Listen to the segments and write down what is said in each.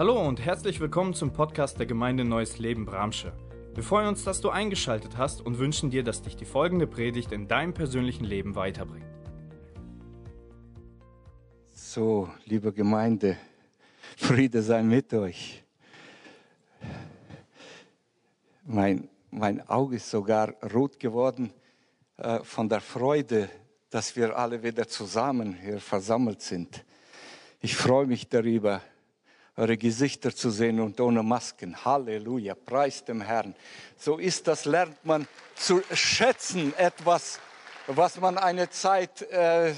Hallo und herzlich willkommen zum Podcast der Gemeinde Neues Leben Bramsche. Wir freuen uns, dass du eingeschaltet hast und wünschen dir, dass dich die folgende Predigt in deinem persönlichen Leben weiterbringt. So, liebe Gemeinde, Friede sei mit euch. Mein, mein Auge ist sogar rot geworden äh, von der Freude, dass wir alle wieder zusammen hier versammelt sind. Ich freue mich darüber, eure Gesichter zu sehen und ohne Masken. Halleluja, preis dem Herrn. So ist das, lernt man zu schätzen, etwas, was man eine Zeit äh,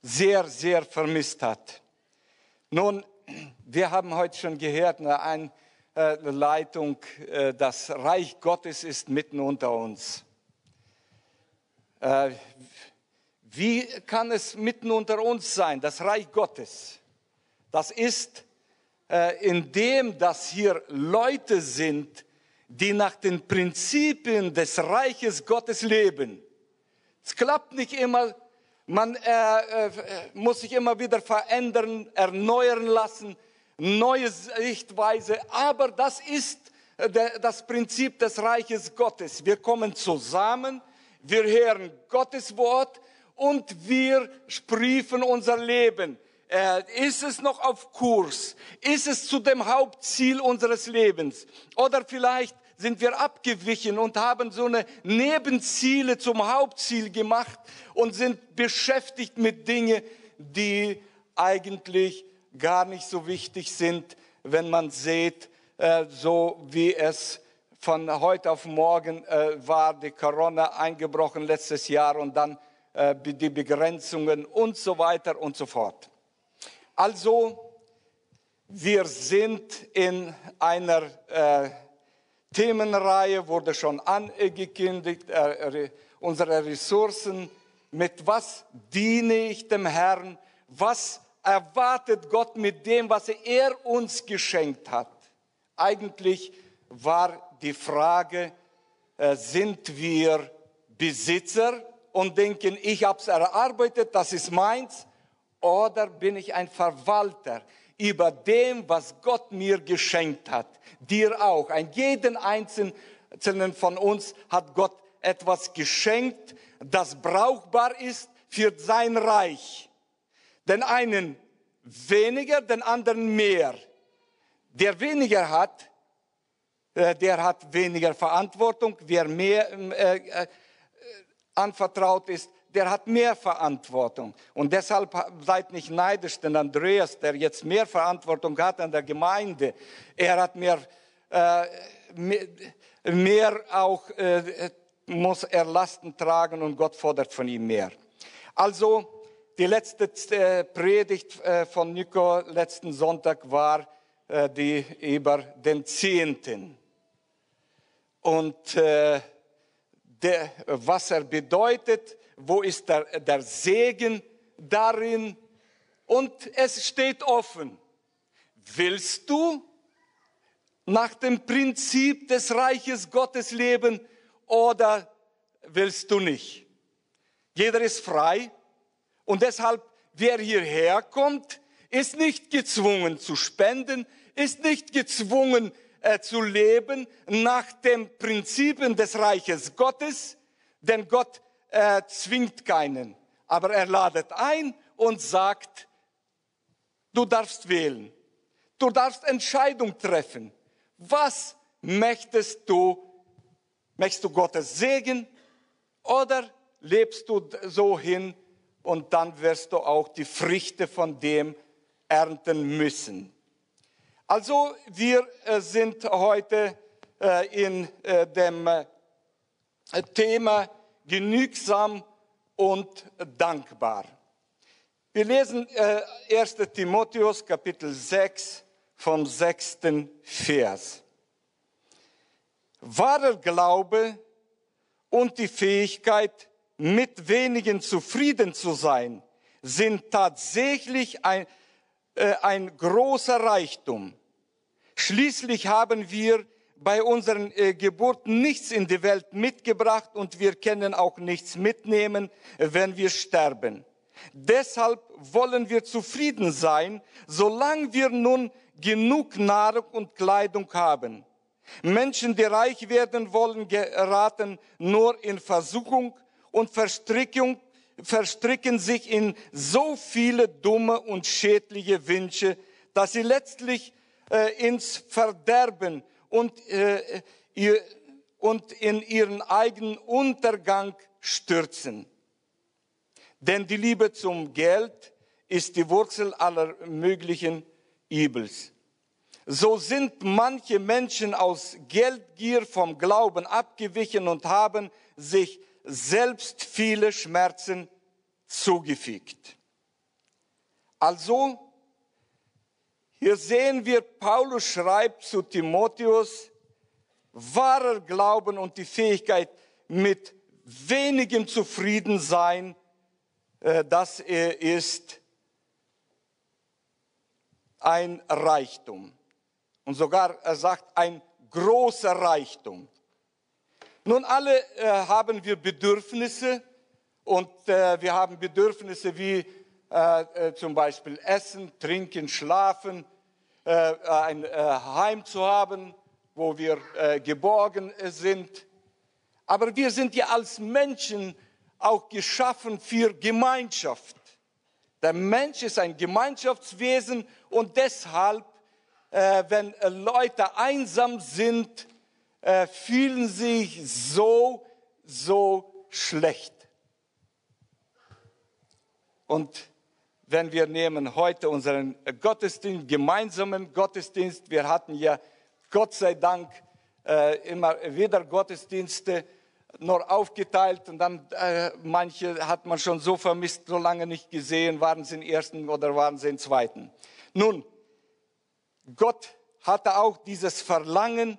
sehr, sehr vermisst hat. Nun, wir haben heute schon gehört, eine Einleitung, äh, das Reich Gottes ist mitten unter uns. Äh, wie kann es mitten unter uns sein, das Reich Gottes? Das ist, äh, indem das hier Leute sind, die nach den Prinzipien des Reiches Gottes leben. Es klappt nicht immer, man äh, äh, muss sich immer wieder verändern, erneuern lassen, neue Sichtweise, aber das ist äh, der, das Prinzip des Reiches Gottes. Wir kommen zusammen, wir hören Gottes Wort und wir spriefen unser Leben. Äh, ist es noch auf Kurs? Ist es zu dem Hauptziel unseres Lebens? Oder vielleicht sind wir abgewichen und haben so eine Nebenziele zum Hauptziel gemacht und sind beschäftigt mit Dingen, die eigentlich gar nicht so wichtig sind, wenn man sieht, äh, so wie es von heute auf morgen äh, war, die Corona eingebrochen letztes Jahr und dann die Begrenzungen und so weiter und so fort. Also, wir sind in einer äh, Themenreihe, wurde schon angekündigt, äh, unsere Ressourcen, mit was diene ich dem Herrn, was erwartet Gott mit dem, was er uns geschenkt hat. Eigentlich war die Frage, äh, sind wir Besitzer? Und denken, ich habe es erarbeitet, das ist meins, oder bin ich ein Verwalter über dem, was Gott mir geschenkt hat? Dir auch. Ein jeden einzelnen von uns hat Gott etwas geschenkt, das brauchbar ist für sein Reich. Den einen weniger, den anderen mehr. Der weniger hat, äh, der hat weniger Verantwortung. Wer mehr äh, äh, anvertraut ist, der hat mehr Verantwortung. Und deshalb seid nicht neidisch, denn Andreas, der jetzt mehr Verantwortung hat an der Gemeinde, er hat mehr, äh, mehr, mehr auch, äh, muss er Lasten tragen und Gott fordert von ihm mehr. Also, die letzte äh, Predigt äh, von Nico letzten Sonntag war äh, die über den Zehnten. Und was er bedeutet, wo ist der, der Segen darin? Und es steht offen. Willst du nach dem Prinzip des Reiches Gottes leben oder willst du nicht? Jeder ist frei und deshalb, wer hierher kommt, ist nicht gezwungen zu spenden, ist nicht gezwungen äh, zu leben nach den Prinzipien des Reiches Gottes, denn Gott äh, zwingt keinen, aber er ladet ein und sagt, du darfst wählen, du darfst Entscheidung treffen. Was möchtest du? Möchtest du Gottes Segen oder lebst du so hin und dann wirst du auch die Früchte von dem ernten müssen? Also wir äh, sind heute äh, in dem Thema genügsam und dankbar. Wir lesen äh, 1 Timotheus Kapitel 6 vom sechsten Vers. Wahrer Glaube und die Fähigkeit, mit wenigen zufrieden zu sein, sind tatsächlich ein, äh, ein großer Reichtum. Schließlich haben wir bei unseren äh, Geburten nichts in die Welt mitgebracht und wir können auch nichts mitnehmen, wenn wir sterben. Deshalb wollen wir zufrieden sein, solange wir nun genug Nahrung und Kleidung haben. Menschen, die reich werden wollen, geraten nur in Versuchung und Verstrickung, verstricken sich in so viele dumme und schädliche Wünsche, dass sie letztlich äh, ins Verderben und, äh, ihr, und in ihren eigenen Untergang stürzen. Denn die Liebe zum Geld ist die Wurzel aller möglichen Übels. So sind manche Menschen aus Geldgier vom Glauben abgewichen und haben sich selbst viele Schmerzen zugefügt. Also, hier sehen wir, Paulus schreibt zu Timotheus, wahrer Glauben und die Fähigkeit, mit wenigem zufrieden sein, äh, das ist ein Reichtum. Und sogar er sagt, ein großer Reichtum. Nun, alle äh, haben wir Bedürfnisse und äh, wir haben Bedürfnisse wie zum Beispiel Essen, Trinken, Schlafen, äh, ein äh, Heim zu haben, wo wir geborgen sind. Aber wir sind ja als Menschen auch geschaffen für Gemeinschaft. Der Mensch ist ein Gemeinschaftswesen und deshalb, äh, wenn äh, Leute einsam sind, äh, fühlen sich so, so schlecht. Und wenn wir nehmen heute unseren Gottesdienst, gemeinsamen Gottesdienst, wir hatten ja Gott sei Dank äh, immer wieder Gottesdienste, nur aufgeteilt und dann äh, manche hat man schon so vermisst, so lange nicht gesehen, waren sie im ersten oder waren sie im zweiten. Nun, Gott hatte auch dieses Verlangen,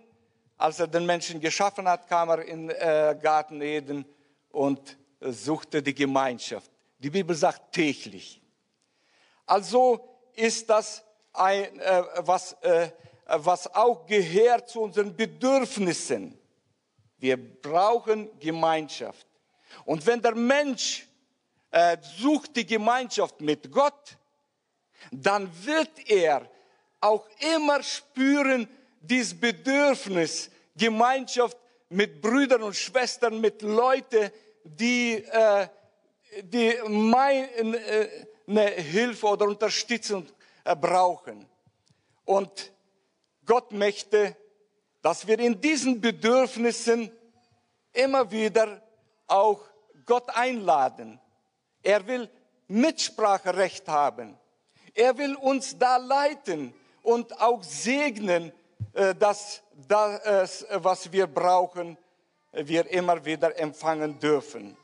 als er den Menschen geschaffen hat, kam er in äh, Garten Eden und suchte die Gemeinschaft. Die Bibel sagt täglich. Also ist das ein, äh, was, äh, was auch gehört zu unseren Bedürfnissen. Wir brauchen Gemeinschaft. Und wenn der Mensch äh, sucht die Gemeinschaft mit Gott, dann wird er auch immer spüren, dieses Bedürfnis, Gemeinschaft mit Brüdern und Schwestern, mit Leuten, die, äh, die meine äh, Hilfe oder Unterstützung äh, brauchen. Und Gott möchte dass wir in diesen Bedürfnissen immer wieder auch Gott einladen. Er will Mitspracherecht haben. Er will uns da leiten und auch segnen, äh, dass das, was wir brauchen, wir immer wieder empfangen dürfen.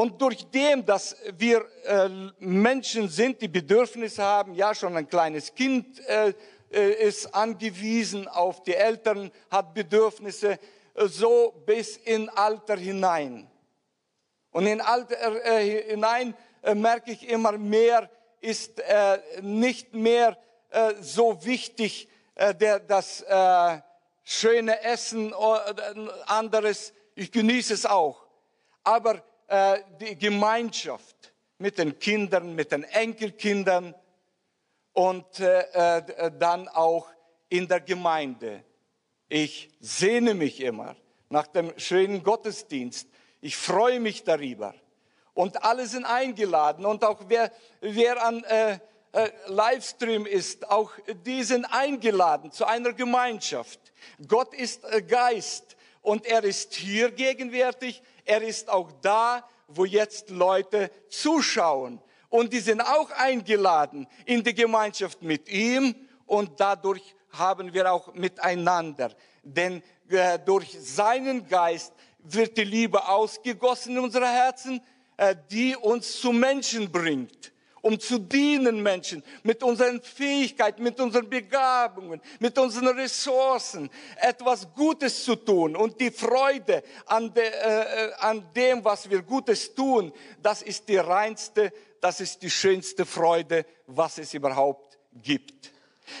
Und durch dem, dass wir äh, Menschen sind, die Bedürfnisse haben, ja schon ein kleines Kind äh, äh, ist angewiesen auf die Eltern, hat Bedürfnisse, äh, so bis in Alter hinein. Und in Alter äh, hinein äh, merke ich immer mehr, ist nicht mehr so wichtig, der, das schöne Essen oder anderes. Ich genieße es auch. Aber die Gemeinschaft mit den Kindern, mit den Enkelkindern, und äh, äh, dann auch in der Gemeinde. Ich sehne mich immer nach dem schönen Gottesdienst. Ich freue mich darüber. Und alle sind eingeladen. Und auch wer, wer an äh, äh, Livestream ist, auch die sind eingeladen zu einer Gemeinschaft. Gott ist äh, Geist und er ist hier gegenwärtig. Er ist auch da, wo jetzt Leute zuschauen und die sind auch eingeladen in die Gemeinschaft mit ihm und dadurch haben wir auch miteinander. Denn äh, durch seinen Geist wird die Liebe ausgegossen in unsere Herzen, äh, die uns zu Menschen bringt um zu dienen Menschen mit unseren Fähigkeiten, mit unseren Begabungen, mit unseren Ressourcen, etwas Gutes zu tun. Und die Freude an, de, äh, an dem, was wir Gutes tun, das ist die reinste das ist die schönste Freude, was es überhaupt gibt.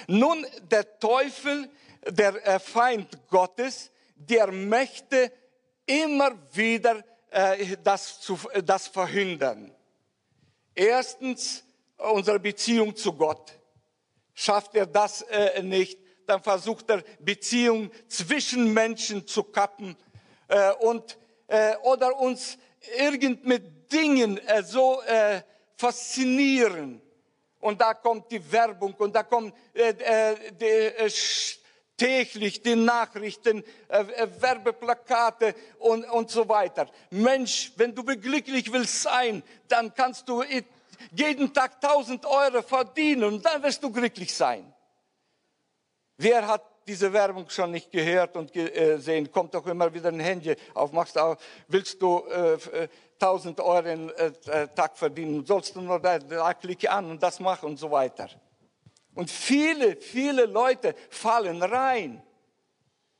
Nun, der Teufel, der äh, Feind Gottes, der möchte immer wieder äh, das, zu, das verhindern. Erstens unsere Beziehung zu Gott. Schafft er das äh, nicht, dann versucht er Beziehungen zwischen Menschen zu kappen äh, und äh, oder uns irgend mit Dingen äh, so äh, faszinieren. Und da kommt die Werbung und da kommen äh, äh, die, äh, täglich die Nachrichten, äh, äh, Werbeplakate und, und so weiter. Mensch, wenn du glücklich willst sein, dann kannst du jeden Tag 1000 Euro verdienen und dann wirst du glücklich sein. Wer hat diese Werbung schon nicht gehört und gesehen? Äh, Kommt doch immer wieder ein Handy auf, machst du, willst du äh, 1000 äh, Euro im äh, Tag verdienen, sollst du nur da, da klicke an und das machen und so weiter. Und viele, viele Leute fallen rein.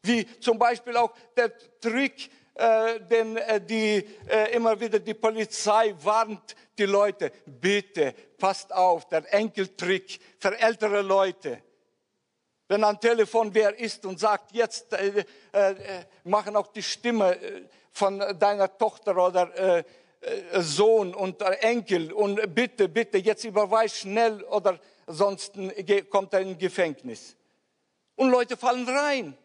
Wie zum Beispiel auch der Trick, äh, den äh, die, äh, immer wieder die Polizei warnt die Leute, bitte passt auf, der Enkeltrick für ältere Leute wenn am Telefon wer ist und sagt, jetzt äh, äh, machen auch die Stimme äh, von deiner Tochter oder äh, äh Sohn und Enkel und bitte, bitte, jetzt überweis schnell oder sonst kommt er in Gefängnis. Und Leute fallen rein.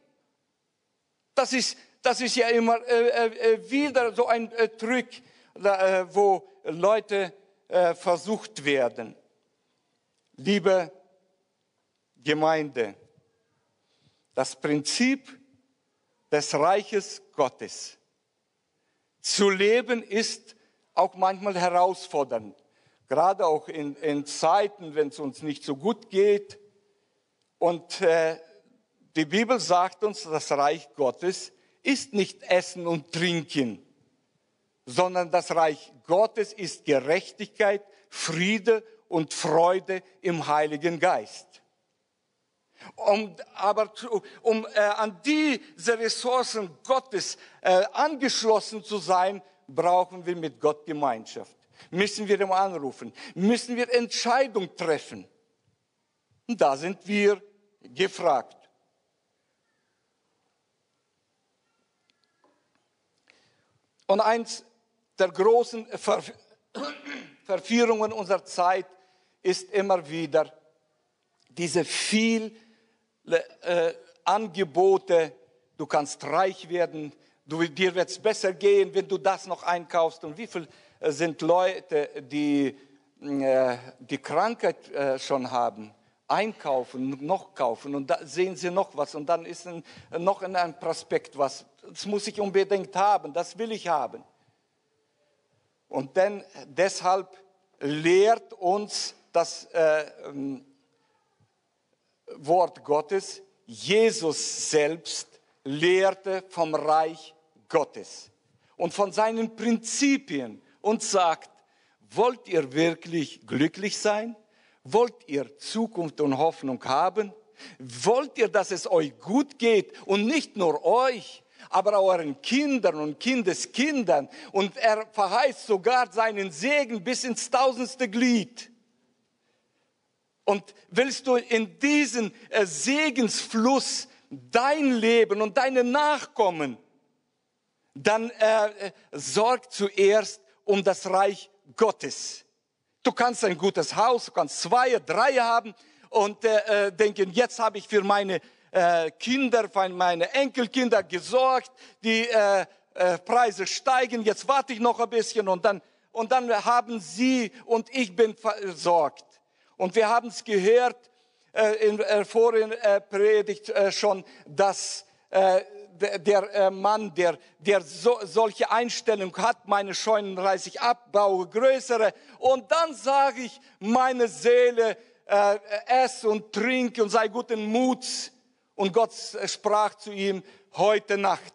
Das ist, das ist ja immer äh, wieder so ein Trick, wo Leute versucht werden. Liebe Gemeinde, das Prinzip des Reiches Gottes. Zu leben ist auch manchmal herausfordernd, gerade auch in, in Zeiten, wenn es uns nicht so gut geht. Und äh, die Bibel sagt uns, das Reich Gottes ist nicht Essen und Trinken, sondern das Reich Gottes ist Gerechtigkeit, Friede und Freude im Heiligen Geist. Um, aber um äh, an diese Ressourcen Gottes äh, angeschlossen zu sein, brauchen wir mit Gott Gemeinschaft. Müssen wir ihm anrufen, müssen wir Entscheidungen treffen. Und da sind wir gefragt. Und eins der großen Ver Verführungen unserer Zeit ist immer wieder diese viel äh, Angebote, du kannst reich werden, du, dir wird es besser gehen, wenn du das noch einkaufst. Und wie viele äh, sind Leute, die äh, die Krankheit äh, schon haben, einkaufen, noch kaufen und da sehen sie noch was und dann ist ein, noch in einem Prospekt was. Das muss ich unbedingt haben, das will ich haben. Und dann deshalb lehrt uns das äh, ähm, Wort Gottes, Jesus selbst lehrte vom Reich Gottes und von seinen Prinzipien und sagt, wollt ihr wirklich glücklich sein? Wollt ihr Zukunft und Hoffnung haben? Wollt ihr, dass es euch gut geht und nicht nur euch, aber euren Kindern und Kindeskindern? Und er verheißt sogar seinen Segen bis ins tausendste Glied. Und willst du in diesen äh, Segensfluss dein Leben und deine Nachkommen, dann äh, sorg zuerst um das Reich Gottes. Du kannst ein gutes Haus, du kannst zwei, drei haben und äh, äh denken, jetzt habe ich für meine äh, Kinder, für meine Enkelkinder gesorgt, die äh, äh, Preise steigen, jetzt warte ich noch ein bisschen und dann, und dann haben sie und ich bin versorgt. Und wir haben es gehört äh, in äh, Predigt äh, schon, dass der äh, Mann, der, der so, solche Einstellung hat, meine Scheunen reiße ich ab, baue größere. Und dann sage ich, meine Seele, äh, ess und trink und sei guten Muts. Und Gott sprach zu ihm, heute Nacht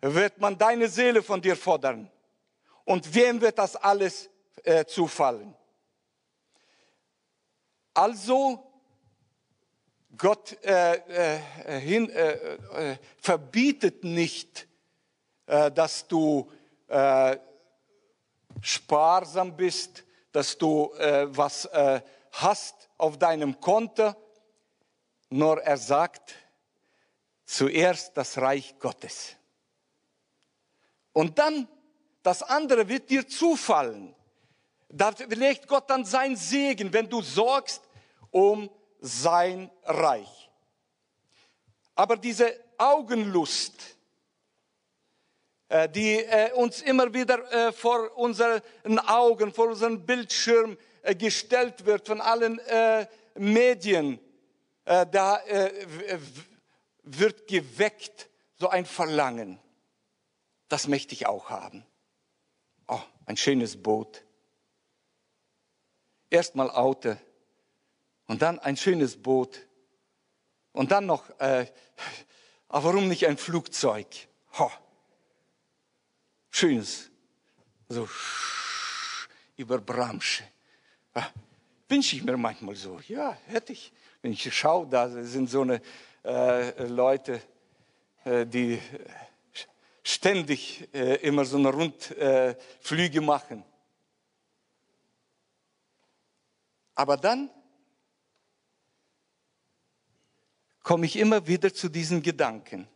wird man deine Seele von dir fordern. Und wem wird das alles äh, zufallen? Also Gott äh, äh, hin, äh, äh verbietet nicht, äh, dass du äh, sparsam bist, dass du was hast auf deinem Konto, nur er sagt zuerst das Reich Gottes. Und dann das andere wird dir zufallen. Da legt Gott dann sein Segen, wenn du sorgst um sein Reich. Aber diese Augenlust, äh, die äh, uns immer wieder äh, vor unseren Augen, vor unseren Bildschirm gestellt wird von allen Medien, da wird geweckt so ein Verlangen. Das möchte ich auch haben. Oh, ein schönes Boot. Erstmal Auto und dann ein schönes Boot und dann noch, äh, aber warum nicht ein Flugzeug? Ho. Schönes, so über Bramsche. Ah, Wünsche ich mir manchmal so. Ja, hätte ich. Wenn ich schaue, da sind so eine äh, Leute, äh, die ständig äh, immer so eine Rundflüge machen. Aber dann komme ich immer wieder zu diesen Gedanken.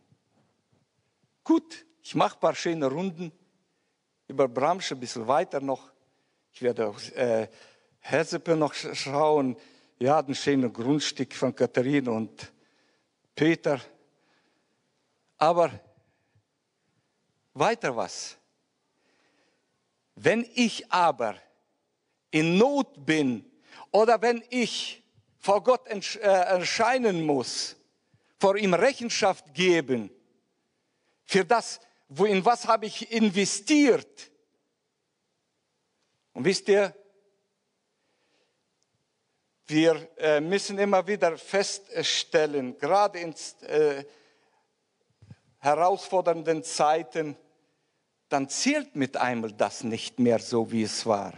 Gut, ich mache ein paar schöne Runden über Bramsche ein bisschen weiter noch. Ich werde auch äh, Herzepe noch schauen. Ja, ein schönes Grundstück von Katharina und Peter. Aber weiter was. Wenn ich aber in Not bin oder wenn ich vor Gott äh, erscheinen muss, vor ihm Rechenschaft geben für das, wo in was habe ich investiert. Und wisst ihr, wir äh, müssen immer wieder feststellen, gerade in äh, herausfordernden Zeiten, dann zählt mit einmal das nicht mehr so, wie es war.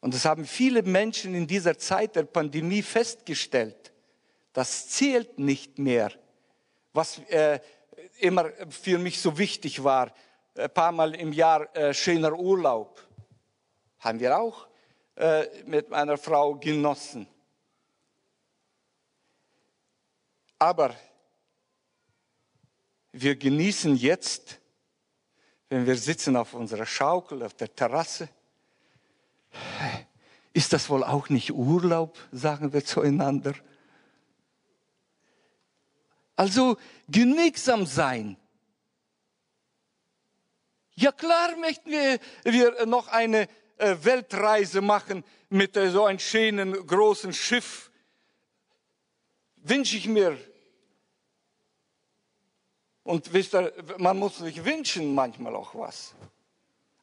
Und das haben viele Menschen in dieser Zeit der Pandemie festgestellt. Das zählt nicht mehr. Was äh, immer für mich so wichtig war, ein paar Mal im Jahr äh, schöner Urlaub, haben wir auch äh, mit meiner Frau genossen. Aber wir genießen jetzt, wenn wir sitzen auf unserer Schaukel, auf der Terrasse, ist das wohl auch nicht Urlaub, sagen wir zueinander? Also genügsam sein. Ja klar möchten wir, wir noch eine äh, Weltreise machen mit äh, so einem schönen großen Schiff. Wünsche ich mir. Und wisst ihr, man muss sich wünschen manchmal auch was.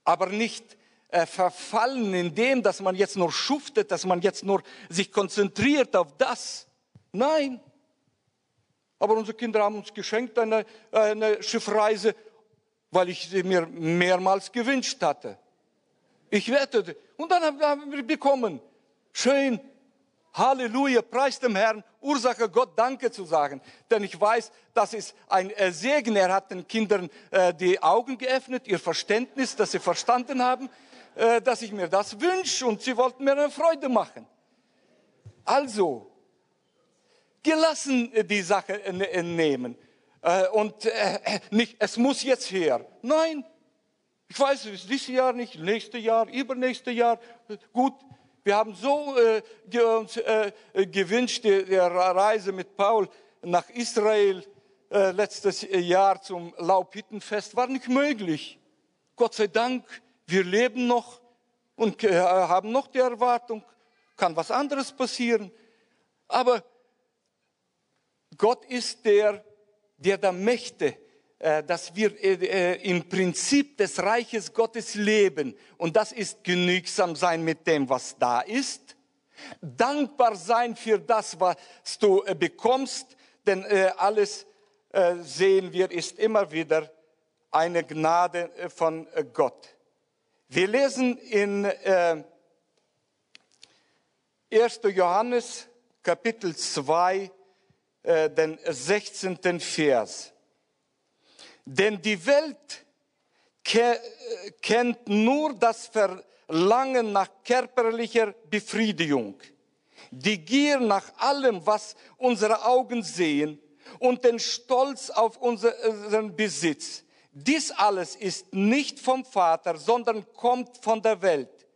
Aber nicht äh, verfallen in dem, dass man jetzt nur schuftet, dass man jetzt nur sich konzentriert auf das. Nein. Aber unsere Kinder haben uns geschenkt eine, eine Schiffreise, weil ich sie mir mehrmals gewünscht hatte. Ich wettete. Und dann haben wir bekommen. Schön. Halleluja, preis dem Herrn. Ursache Gott Danke zu sagen. Denn ich weiß, das ist ein Segen. Er hat den Kindern äh, die Augen geöffnet, ihr Verständnis, dass sie verstanden haben. Äh, dass ich mir das wünsche und sie wollten mir eine Freude machen. Also, gelassen äh, die Sache nehmen äh, und nicht, es muss jetzt her. Nein, ich weiß, es dieses Jahr nicht, nächstes Jahr, übernächstes Jahr. Gut, wir haben so uns gewünscht, die, Reise mit Paul nach Israel letztes Jahr zum Laubhüttenfest war nicht möglich. Gott sei Dank wir leben noch und äh, haben noch die Erwartung, kann was anderes passieren. Aber Gott ist der, der da möchte, äh, dass wir äh, im Prinzip des Reiches Gottes leben. Und das ist genügsam sein mit dem, was da ist. Dankbar sein für das, was du bekommst. Denn alles sehen wir, ist immer wieder eine Gnade von Gott. Wir lesen in äh, 1. Johannes Kapitel 2, äh, den 16. Vers. Denn die Welt ke kennt nur das Verlangen nach körperlicher Befriedigung, die Gier nach allem, was unsere Augen sehen und den Stolz auf unseren Besitz dies alles ist nicht vom Vater, sondern kommt von der Welt.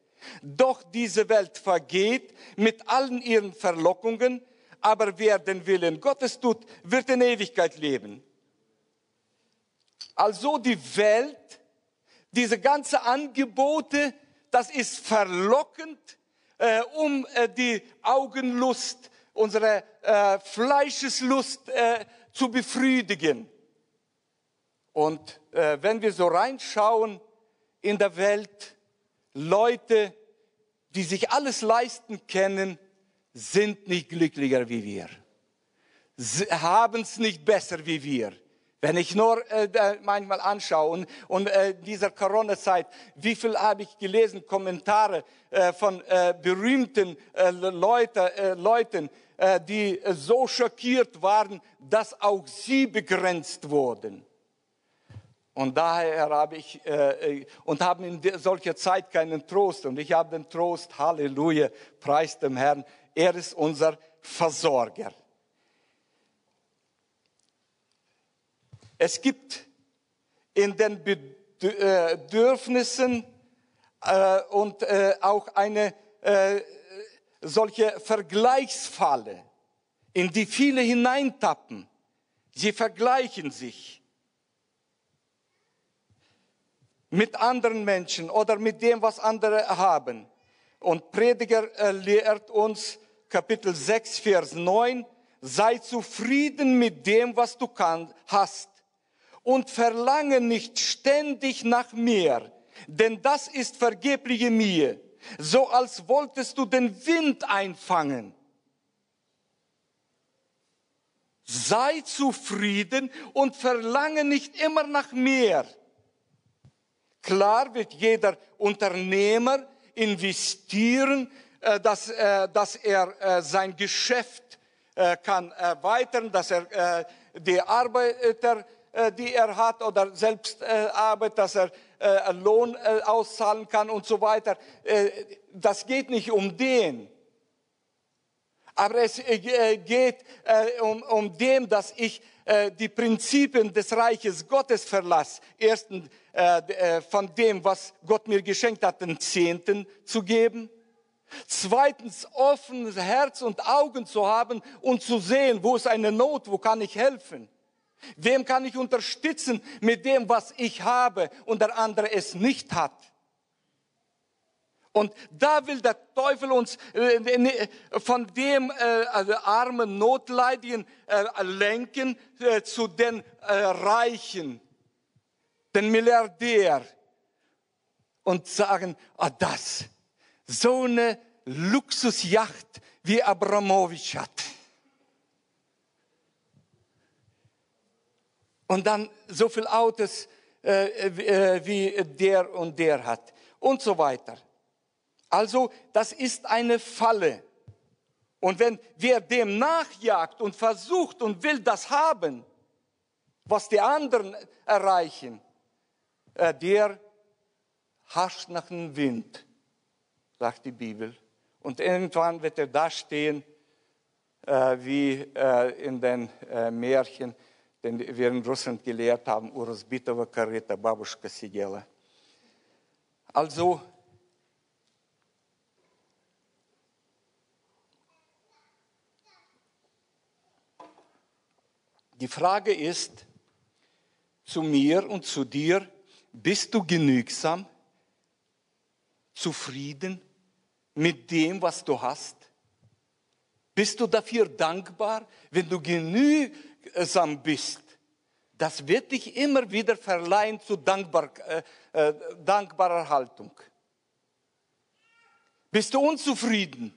Doch diese Welt vergeht mit allen ihren Verlockungen, aber wer den Willen Gottes tut, wird in Ewigkeit leben. Also die Welt, diese ganze Angebote, das ist verlockend, äh, um äh, die Augenlust, unsere äh, Fleischeslust äh, zu befriedigen. Und äh, wenn wir so reinschauen in der Welt, Leute, die sich alles leisten können, sind nicht glücklicher wie wir, haben es nicht besser wie wir. Wenn ich nur äh, manchmal anschaue und, und äh, dieser Corona-Zeit, wie viel habe ich gelesen, Kommentare äh, von äh, berühmten äh, Leute, äh, Leuten, äh, die so schockiert waren, dass auch sie begrenzt wurden. Und daher habe ich äh, und haben in solcher Zeit keinen Trost. Und ich habe den Trost, Halleluja, preis dem Herrn. Er ist unser Versorger. Es gibt in den Bedürfnissen äh, und äh, auch eine äh, solche Vergleichsfalle, in die viele hineintappen. Sie vergleichen sich mit anderen Menschen oder mit dem, was andere haben. Und Prediger äh, lehrt uns Kapitel 6, Vers 9, sei zufrieden mit dem, was du kann, hast und verlange nicht ständig nach mehr, denn das ist vergebliche Mühe, so als wolltest du den Wind einfangen. Sei zufrieden und verlange nicht immer nach mehr. Klar wird jeder Unternehmer investieren, äh, dass, äh, dass er äh, sein Geschäft kann erweitern, dass er die Arbeiter die er hat oder selbst äh, Arbeit, dass er Lohn auszahlen kann und so weiter. Das geht nicht um den. Aber es geht um, um dem, dass ich die Prinzipien des Reiches Gottes verlasse. Erstens von dem, was Gott mir geschenkt hat, den Zehnten zu geben. Zweitens offenes Herz und Augen zu haben und zu sehen, wo ist eine Not, wo kann ich helfen. Wem kann ich unterstützen mit dem, was ich habe und der andere es nicht hat? Und da will der Teufel uns äh, von dem äh, also armen Notleidigen äh, lenken zu den Reichen, den Milliardär und sagen, ah das, so eine Luxusjacht wie Abramowitsch hat und dann so viel Autos äh, äh, wie der und der hat und so weiter. Also das ist eine Falle. Und wenn wer dem nachjagt und versucht und will das haben, was die anderen erreichen, äh, der hascht nach dem Wind, sagt die Bibel. Und irgendwann wird er da stehen, äh, wie äh, in den äh, Märchen, den wir in Russland gelehrt haben, Urosbitova Karita, Babuschka Sigela. Also, die Frage ist zu mir und zu dir, bist du genügsam, zufrieden mit dem, was du hast? Bist du dafür dankbar, wenn du genügsam bist, das wird dich immer wieder verleihen zu dankbar, äh, äh, dankbarer Haltung. Bist du unzufrieden?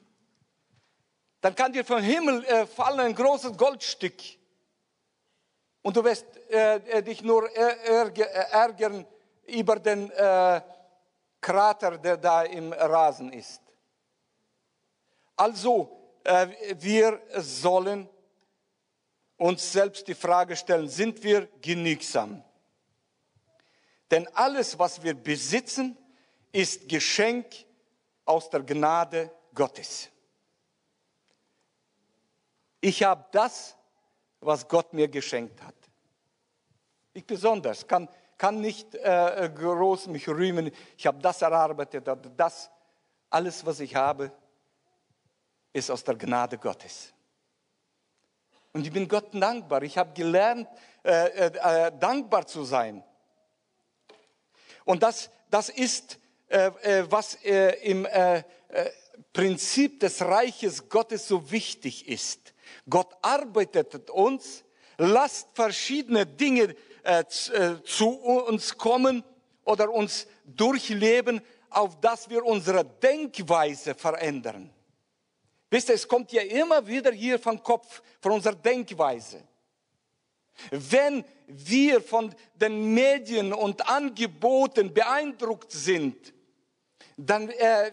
Dann kann dir vom Himmel äh, fallen ein großes Goldstück. Und du wirst äh, äh, dich nur ärgern über den äh, Krater, der da im Rasen ist. Also, wir sollen uns selbst die Frage stellen, sind wir genügsam? Denn alles, was wir besitzen, ist Geschenk aus der Gnade Gottes. Ich habe das, was Gott mir geschenkt hat. Ich besonders kann, kann nicht äh, groß mich rühmen, ich habe das erarbeitet das alles, was ich habe, ist aus der Gnade Gottes. Und ich bin Gott dankbar. Ich habe gelernt, äh, äh, äh, dankbar zu sein. Und das, das ist, äh, äh, was äh, im Prinzip des Reiches Gottes so wichtig ist. Gott arbeitet uns, lasst verschiedene Dinge zu uns kommen oder uns durchleben, auf dass wir unsere Denkweise verändern. Wisst ihr, es kommt ja immer wieder hier vom Kopf, von unserer Denkweise. Wenn wir von den Medien und Angeboten beeindruckt sind, dann äh,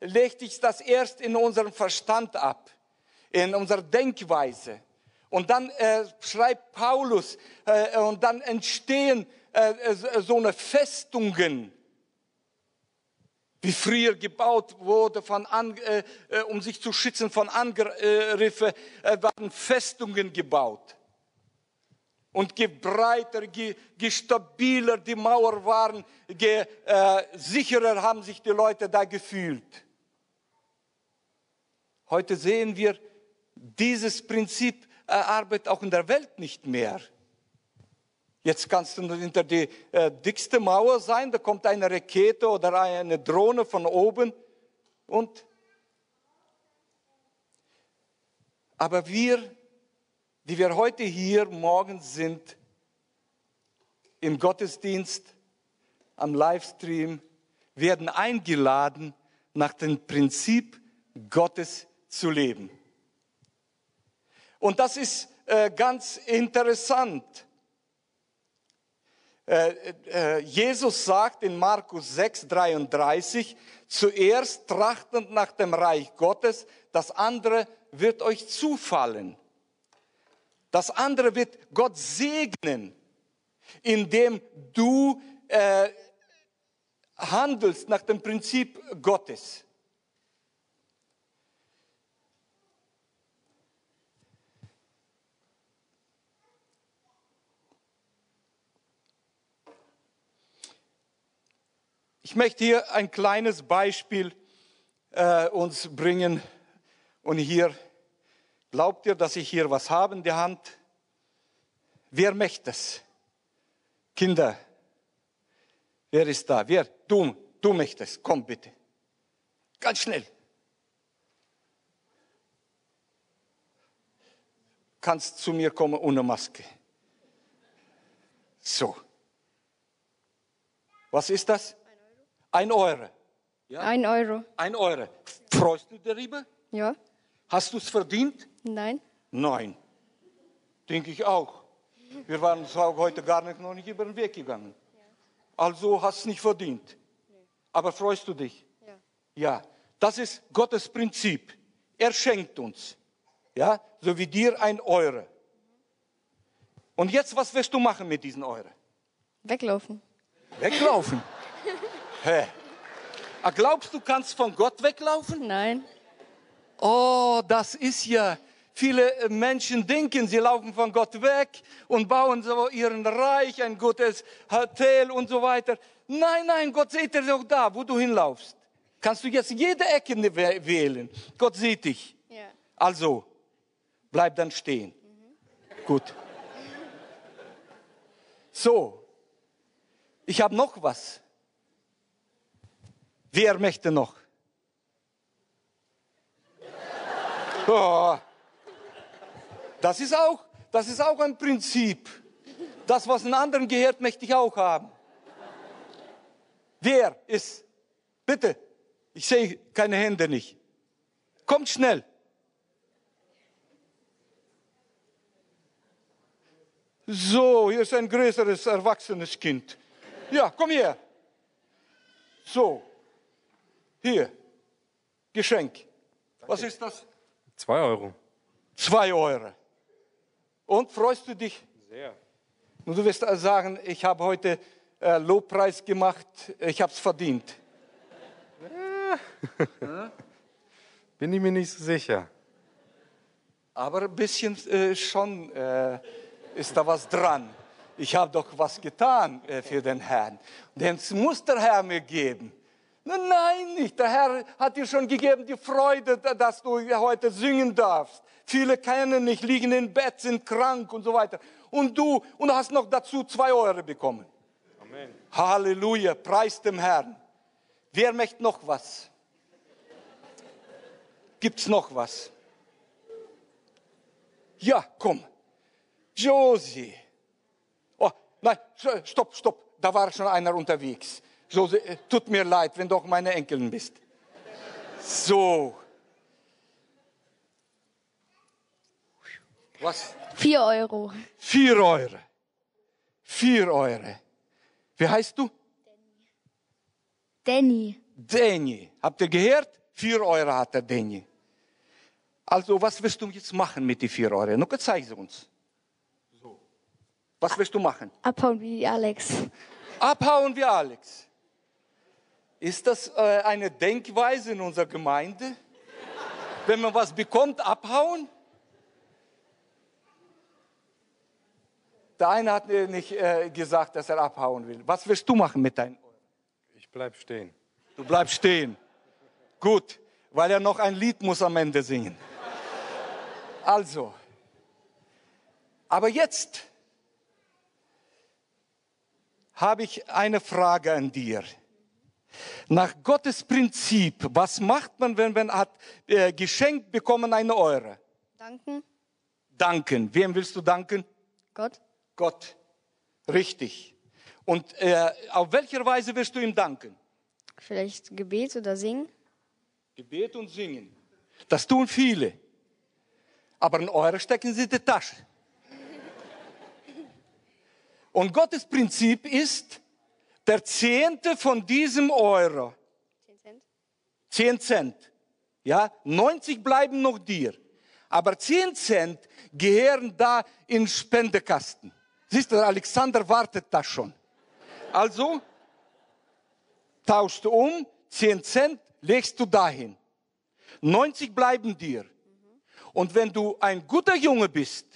legt sich das erst in unserem Verstand ab, in unserer Denkweise. Und dann äh, schreibt Paulus, äh, und dann entstehen äh, so eine Festungen wie früher gebaut wurde, von an, äh, äh, um sich zu schützen von Angriffen, äh, werden Festungen gebaut. Und je breiter, je, je stabiler die Mauer waren, je sicherer haben sich die Leute da gefühlt. Heute sehen wir, dieses Prinzip äh, arbeitet auch in der Welt nicht mehr. Jetzt kannst du hinter die äh, dickste Mauer sein, da kommt eine Rakete oder eine Drohne von oben und aber wir, die wir heute hier morgen sind, im Gottesdienst, am Livestream, werden eingeladen, nach dem Prinzip Gottes zu leben. Und das ist äh, ganz interessant. Äh, äh, Jesus sagt in Markus 6, 33, zuerst trachtend nach dem Reich Gottes, das andere wird euch zufallen. Das andere wird Gott segnen, indem du äh, handelst nach dem Prinzip Gottes. Ich möchte hier ein kleines Beispiel äh, uns bringen. Und hier, glaubt ihr, dass ich hier was habe in der Hand? Wer möchte es? Kinder, wer ist da? Wer? Du, du möchtest. Komm bitte. Ganz schnell. Kannst zu mir kommen ohne Maske. So. Was ist das? Ein Euro. Ja? Ein Euro. Ein Euro. Freust du darüber? Ja. Hast du es verdient? Nein. Nein. Denke ich auch. Wir waren heute gar nicht, noch nicht über den Weg gegangen. Also hast du es nicht verdient. Aber freust du dich? Ja. Ja. Das ist Gottes Prinzip. Er schenkt uns. Ja, so wie dir ein Euro. Und jetzt, was wirst du machen mit diesen Euro? Weglaufen. Weglaufen? Hä? Ah, glaubst du, kannst von Gott weglaufen? Nein. Oh, das ist ja. Viele äh, Menschen denken, sie laufen von Gott weg und bauen so ihren Reich, ein gutes Hotel und so weiter. Nein, nein, Gott sieht dich auch da, wo du hinlaufst. Kannst du jetzt jede Ecke ne wählen. Gott sieht dich. Ja. Also, bleib dann stehen. Mhm. Gut. So, ich habe noch was. Wer möchte noch? Oh. Das ist auch, das ist auch ein Prinzip. Das, was einen anderen gehört, möchte ich auch haben. Wer ist? Bitte, ich sehe keine Hände nicht. Kommt schnell. So, hier ist ein größeres, erwachsenes Kind. Ja, komm her. So, hier, Geschenk. Was ist das? Zwei Euro. Zwei Euro. Und freust du dich? Sehr. Und du wirst sagen, ich habe heute äh, Lobpreis gemacht, ich habe es verdient. Ja. Bin ich mir nicht so sicher. Aber ein bisschen äh, schon äh, ist da was dran. Ich habe doch was getan äh, für den Herrn. Den muss der Herr mir geben. Nein, nicht. Der Herr hat dir schon gegeben die Freude, dass du heute singen darfst. Viele kennen nicht, liegen im Bett, sind krank und so weiter. Und du und hast noch dazu zwei Euro bekommen. Amen. Halleluja, preis dem Herrn. Wer möchte noch was? Gibt's noch was? Ja, komm. Josie. Oh, nein, stopp, stopp. Da war schon einer unterwegs. Josie, äh, tut mir leid, wenn du auch meine Enkelin bist. So. Was? Vier Euro. Vier Euro. Vier Euro. Wie heißt du? Danny. Danny. Habt ihr gehört? Vier Euro hat der Danny. Also, was wirst du jetzt machen mit den vier Euro? Noch zeig sie uns. So. Was wirst du machen? Abhauen wie Alex. Abhauen wie Alex. Ist das äh, eine Denkweise in unserer Gemeinde? Wenn man was bekommt, abhauen? Der eine hat mir nicht äh, gesagt, dass er abhauen will. Was wirst du machen mit deinen Euro? Ich bleib stehen. Du bleibst stehen. Gut, weil er noch ein Lied muss am Ende singen. Also, aber jetzt habe ich eine Frage an dir. Nach Gottes Prinzip, was macht man, wenn man hat äh, geschenkt bekommen eine Eure? Danken. Danken. Wem willst du danken? Gott. Gott. Richtig. Und äh, auf welcher Weise wirst du ihm danken? Vielleicht Gebet oder Singen. Gebet und Singen. Das tun viele. Aber in eure stecken sie in die Tasche. Und Gottes Prinzip ist, der Zehnte von diesem Euro. Zehn Cent. Zehn Cent. Ja, 90 bleiben noch dir. Aber 10 Cent gehören da in Spendekasten. Siehst du, Alexander wartet da schon. Also tauschst du um, 10 Cent legst du dahin. 90 bleiben dir. Und wenn du ein guter Junge bist,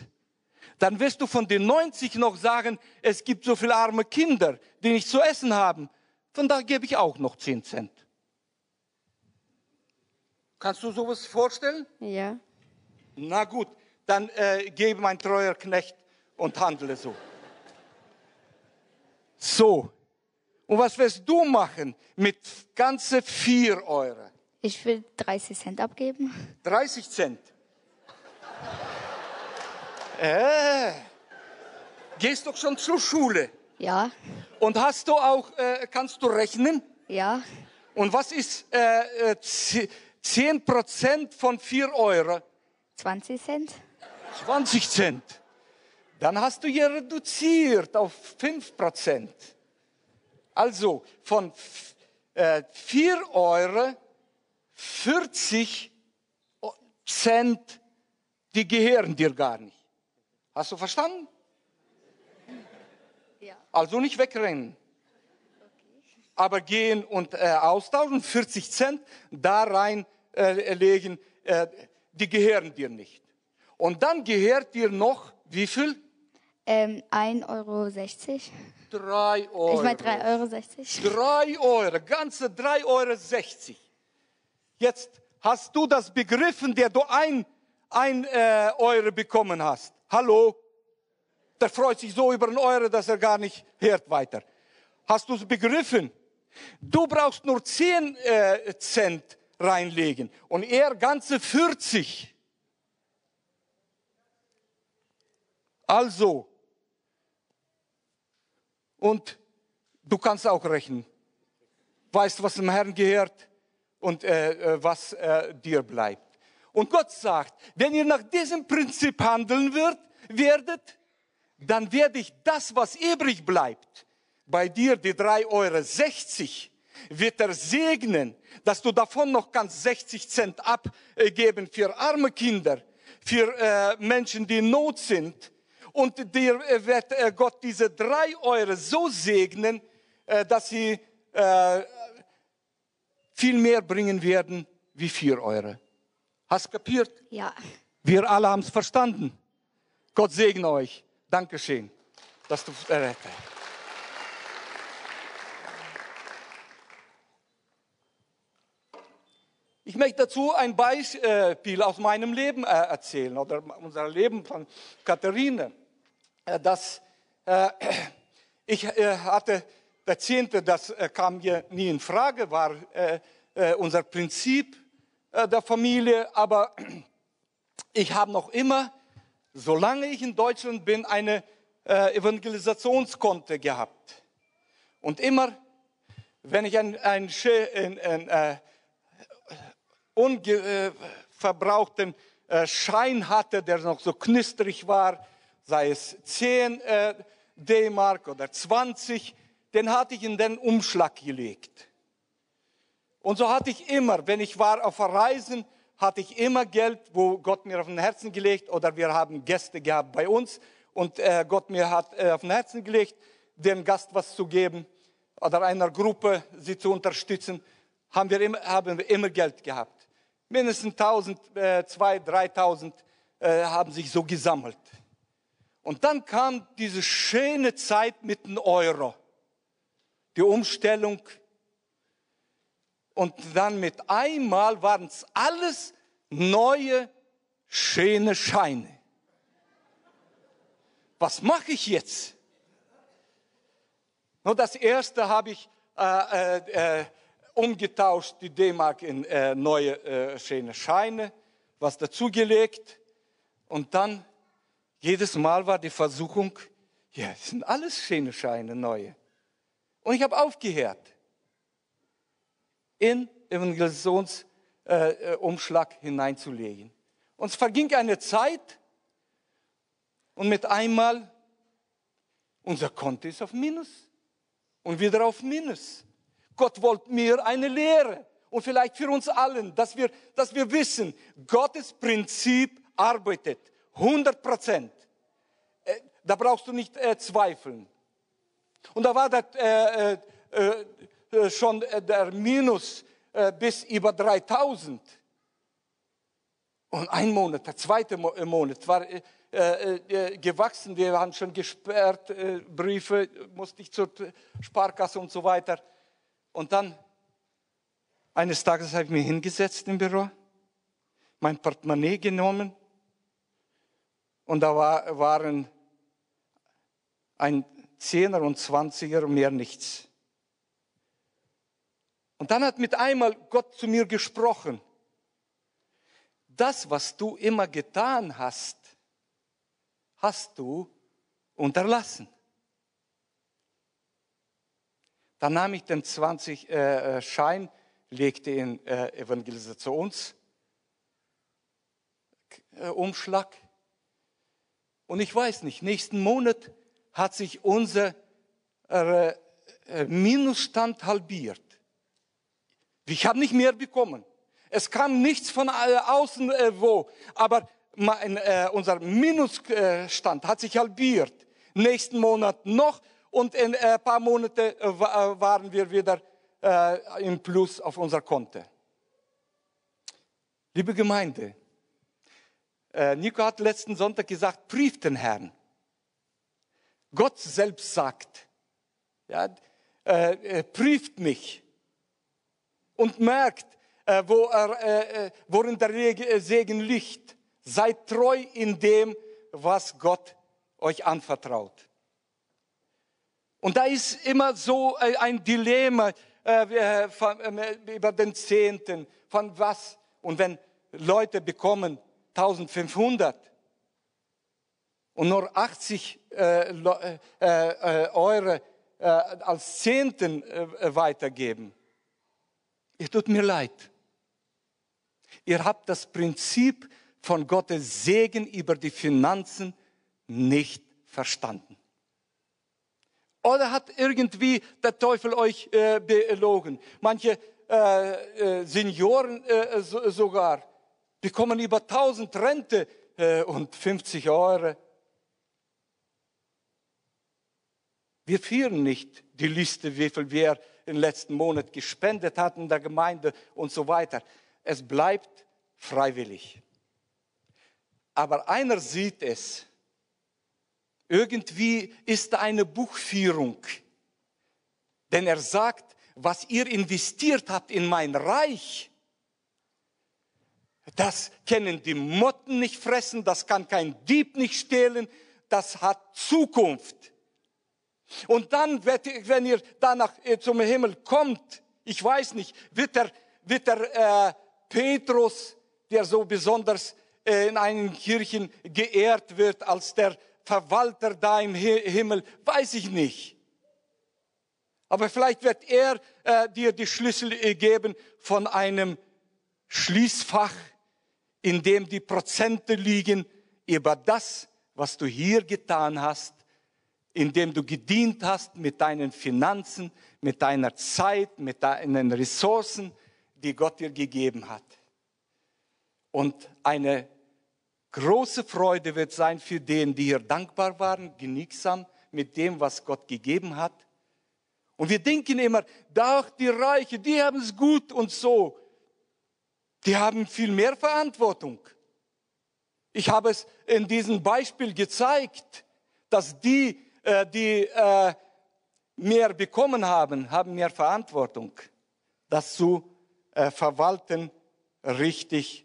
dann wirst du von den 90 noch sagen, es gibt so viele arme Kinder, die nicht zu essen haben. Von da gebe ich auch noch 10 Cent. Kannst du sowas vorstellen? Ja. Na gut, dann äh, gebe mein treuer Knecht und handle so. So. Und was wirst du machen mit ganze 4 Euro? Ich will 30 Cent abgeben. 30 Cent. Äh, gehst doch schon zur Schule. Ja. Und hast du auch, äh, kannst du rechnen? Ja. Und was ist äh, 10 Prozent von 4 Euro? 20 Cent. 20 Cent. Dann hast du hier reduziert auf 5 Prozent. Also von äh, 4 Euro 40 Cent, die gehören dir gar nicht. Hast du verstanden? Ja. Also nicht wegrennen. Aber gehen und äh, austauschen, 40 Cent da rein äh, legen, äh, die gehören dir nicht. Und dann gehört dir noch wie viel? Ähm, 1,60 Euro. 3 Euro. Ich meine 3,60 Euro. 3 Euro, ganze 3,60 Euro. Jetzt hast du das begriffen, der du ein, ein äh, Euro bekommen hast. Hallo? Der freut sich so über einen Euro, dass er gar nicht hört weiter. Hast du es begriffen? Du brauchst nur 10 äh, Cent reinlegen und er ganze 40. Also, und du kannst auch rechnen. Weißt, was dem Herrn gehört und äh, äh was äh, dir bleibt. Und Gott sagt, wenn ihr nach diesem Prinzip handeln wird, werdet, dann werde ich das, was übrig bleibt, bei dir die 3,60 Euro, wird er segnen, dass du davon noch ganz 60 Cent abgeben für arme Kinder, für äh, Menschen, die in Not sind. Und dir wird äh, Gott diese 3 Euro so segnen, äh, dass sie äh, viel mehr bringen werden wie 4 Euro. Hast kapiert? Ja. Wir alle haben es verstanden. Gott segne euch. Dankeschön, dass du errettet. Ich möchte dazu ein Beispiel aus meinem Leben äh, erzählen oder unser Leben von Katharine. Äh, äh, ich hatte der Zehnte, das kam mir nie in Frage, war unser Prinzip der Familie, aber ich habe noch immer, solange ich in Deutschland bin, eine Evangelisationskonto gehabt. Und immer, wenn ich ein, ein, ein, ein unverbrauchten äh, Schein hatte, der noch so knistrig war, sei es 10 äh, D-Mark oder 20, den hatte ich in den Umschlag gelegt. Und so hatte ich immer, wenn ich war auf Reisen, hatte ich immer Geld, wo Gott mir auf den Herzen gelegt oder wir haben Gäste gehabt bei uns und äh, Gott mir hat äh, auf den Herzen gelegt, dem Gast was zu geben oder einer Gruppe sie zu unterstützen, haben wir immer, haben wir immer Geld gehabt. Mindestens 1000, äh, 2.000, 3.000 äh, haben sich so gesammelt. Und dann kam diese schöne Zeit mit dem Euro, die Umstellung. Und dann mit einmal waren es alles neue, schöne Scheine. Was mache ich jetzt? Nur das erste habe ich äh, äh, äh umgetauscht, die D-Mark in äh, neue äh, schöne Scheine, was dazugelegt. Und dann jedes Mal war die Versuchung, ja, das sind alles schöne Scheine, neue. Und ich habe aufgehört, in Evangelisationsumschlag äh, hineinzulegen. Und es verging eine Zeit und mit einmal unser Konto ist auf Minus und wieder auf Minus. Gott wollte mir eine Lehre und vielleicht für uns allen, dass wir, dass wir wissen, Gottes Prinzip arbeitet 100 Prozent. Äh, da brauchst du nicht äh, zweifeln. Und da war das, äh, äh, äh schon äh, der Minus bis über 3000. Und ein Monat, der zweite Monat war gewachsen. Wir haben schon gesperrt, Briefe musste ich zur Sparkasse und so weiter. Und dann, eines Tages habe ich mich hingesetzt im Büro, mein Portemonnaie genommen und da war, waren ein Zehner und Zwanziger, mehr nichts. Und dann hat mit einmal Gott zu mir gesprochen. Das, was du immer getan hast, hast du unterlassen. Dann nahm ich den 20 äh, äh, Schein, legte in äh, Evangelisationsumschlag. Und ich weiß nicht, nächsten Monat hat sich unser äh, äh Minusstand halbiert. Ich habe nicht mehr bekommen. Es kam nichts von äh, außen äh, wo, aber mein, äh, unser Minusstand hat sich halbiert. Nächsten Monat noch und in ein äh, paar Monaten äh, äh, waren wir wieder im Plus auf unser Konto. Liebe Gemeinde, Nico hat letzten Sonntag gesagt, prüft den Herrn. Gott selbst sagt, ja, äh, prüft mich und merkt, äh, wo er, äh, worin der Segen liegt. Seid treu in dem, was Gott euch anvertraut. Und da ist immer so äh, ein Dilemma äh, äh, über den Zehnten, von was. Und wenn Leute bekommen 1500 und nur 80 Euro als Zehnten weitergeben, es tut mir leid. Ihr habt das Prinzip von Gottes Segen über die Finanzen nicht verstanden. Oder hat irgendwie der Teufel euch äh, belogen? Manche äh, äh, Senioren äh, so, sogar bekommen über 1000 Rente äh, und 50 Euro. Wir führen nicht die Liste, wie viel wir im letzten Monat gespendet hatten in der Gemeinde und so weiter. Es bleibt freiwillig. Aber einer sieht es irgendwie ist da eine Buchführung. Denn er sagt, was ihr investiert habt in mein Reich, Das können die Motten nicht fressen, das kann kein Dieb nicht stehlen, das hat Zukunft. Und dann, wenn ihr danach äh, zum Himmel kommt, ich weiß nicht, wird der, wird der äh, Petrus, der so besonders äh, in einigen Kirchen geehrt wird als der Verwalter da im Himmel, weiß ich nicht. Aber vielleicht wird er äh, dir die Schlüssel äh, geben von einem Schließfach, in dem die Prozente liegen über das, was du hier getan hast, in dem du gedient hast mit deinen Finanzen, mit deiner Zeit, mit deinen Ressourcen, die Gott dir gegeben hat. Und eine große Freude wird sein für den, die hier dankbar waren, genügsam mit dem, was Gott gegeben hat. Und wir denken immer, doch die Reichen, die haben es gut und so. Die haben viel mehr Verantwortung. Ich habe es in diesem Beispiel gezeigt, dass die, die äh, mehr bekommen haben, haben mehr Verantwortung, das zu äh, verwalten richtig.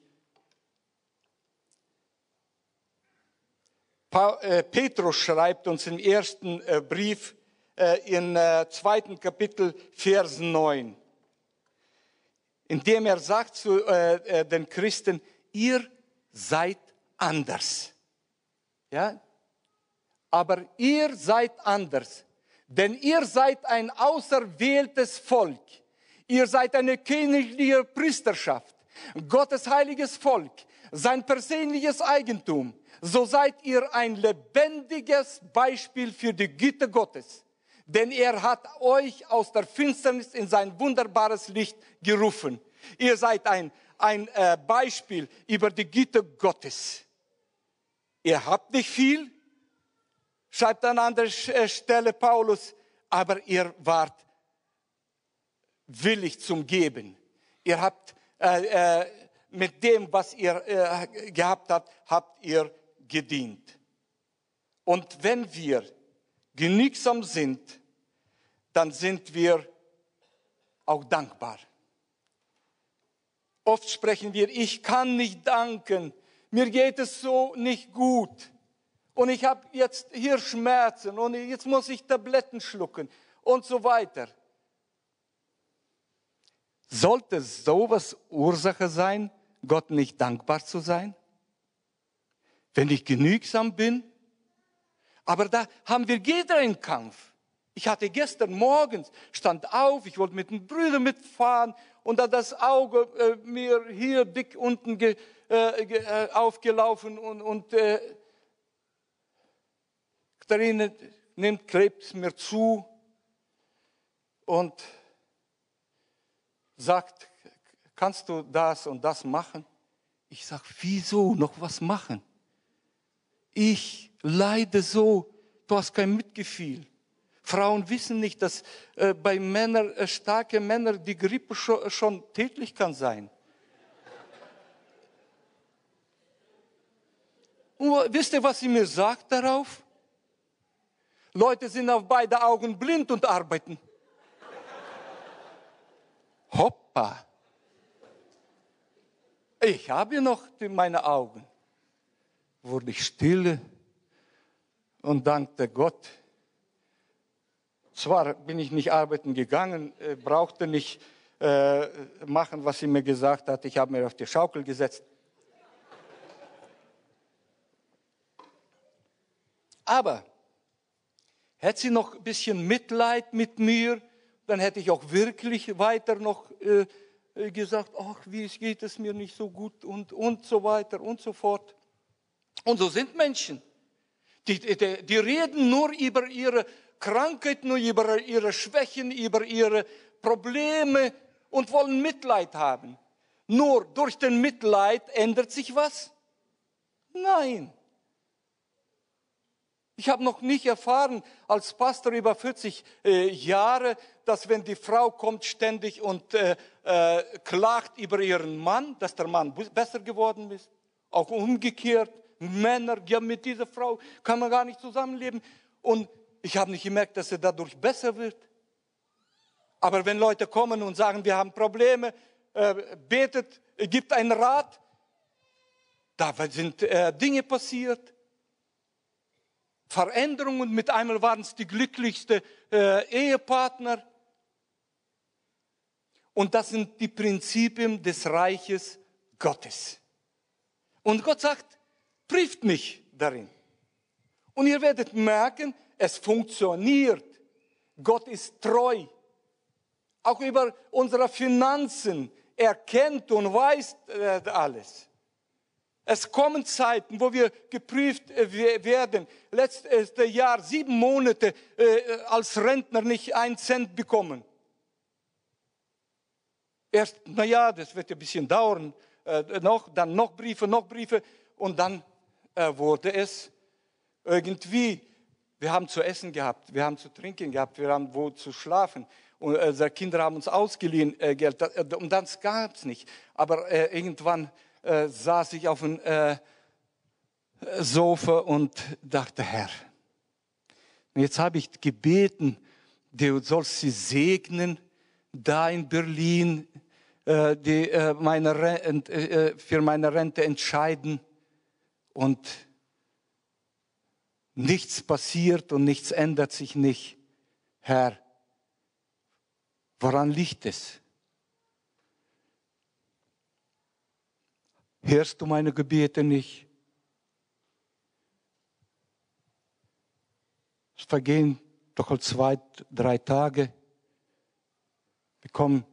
Petrus schreibt uns im ersten Brief in zweiten Kapitel, Vers 9, indem er sagt zu den Christen, ihr seid anders. Ja? Aber ihr seid anders, denn ihr seid ein auserwähltes Volk. Ihr seid eine königliche Priesterschaft, Gottes heiliges Volk, sein persönliches Eigentum. So seid ihr ein lebendiges Beispiel für die Güte Gottes. Denn er hat euch aus der Finsternis in sein wunderbares Licht gerufen. Ihr seid ein, ein äh, Beispiel über die Güte Gottes. Ihr habt nicht viel, schreibt an anderer äh, Stelle Paulus, aber ihr wart willig zum Geben. Ihr habt äh, äh, mit dem, was ihr äh, gehabt habt, habt ihr gedient. Und wenn wir genügsam sind, dann sind wir auch dankbar. Oft sprechen wir, ich kann nicht danken, mir geht es so nicht gut. Und ich habe jetzt hier Schmerzen und jetzt muss ich Tabletten schlucken und so weiter. Sollte sowas Ursache sein, Gott nicht dankbar zu sein? Wenn ich genügsam bin? Aber da haben wir jeder einen Kampf. Ich hatte gestern morgens, stand auf, ich wollte mit den Brüdern mitfahren und da das Auge äh, mir hier dick unten ge, äh, ge, äh, aufgelaufen und, und Katharine nimmt, klebt es mir zu und sagt, kannst du das und das machen? Ich sage, wieso noch was machen? Ich leide so, du hast kein Mitgefühl. Frauen wissen nicht, dass äh, bei Männern, äh, starke Männer die Grippe schon, schon tätlich kann sein. Und wisst ihr, was sie mir sagt darauf? Leute sind auf beide Augen blind und arbeiten. Hoppa. Ich habe noch meine Augen. Wurde ich stille und dankte Gott. Zwar bin ich nicht arbeiten gegangen, äh, brauchte nicht äh, machen, was sie mir gesagt hat. Ich habe mir auf die Schaukel gesetzt. Aber Hätte sie noch ein bisschen Mitleid mit mir, dann hätte ich auch wirklich weiter noch äh, äh, gesagt, ach, wie geht es mir nicht so gut und, und so weiter und so fort. Und so sind Menschen. Die, die, die reden nur über ihre Krankheit, nur über ihre Schwächen, über ihre Probleme und wollen Mitleid haben. Nur durch den Mitleid ändert sich was? Nein. Ich habe noch nicht erfahren, als Pastor über 40 äh, Jahre, dass wenn die Frau kommt ständig und äh, äh, klagt über ihren Mann, dass der Mann besser geworden ist. Auch umgekehrt, Männer, ja mit dieser Frau kann man gar nicht zusammenleben. Und ich habe nicht gemerkt, dass er dadurch besser wird. Aber wenn Leute kommen und sagen, wir haben Probleme, äh, betet, gibt einen Rat, Da sind äh, Dinge passiert, Veränderungen. Mit einmal waren es die glücklichsten äh, Ehepartner. Und das sind die Prinzipien des Reiches Gottes. Und Gott sagt, prüft mich darin. Und ihr werdet merken, es funktioniert. Gott ist treu. Auch über unsere Finanzen. Er kennt und weiß äh, alles. Es kommen Zeiten, wo wir geprüft äh, werden. Letztes Jahr sieben Monate äh, als Rentner nicht einen Cent bekommen. Erst, naja, das wird ein bisschen dauern, noch, dann noch Briefe, noch Briefe und dann wurde es irgendwie. Wir haben zu essen gehabt, wir haben zu trinken gehabt, wir haben wo zu schlafen und unsere Kinder haben uns ausgeliehen Geld und das gab es nicht. Aber irgendwann äh, saß ich auf dem äh, Sofa und dachte, Herr, jetzt habe ich gebeten, du sollst sie segnen, da in Berlin äh, die, äh, meine Rente, äh, für meine Rente entscheiden und nichts passiert und nichts ändert sich nicht. Herr, woran liegt es? Hörst du meine Gebete nicht? Es vergehen doch zwei, drei Tage, bekommen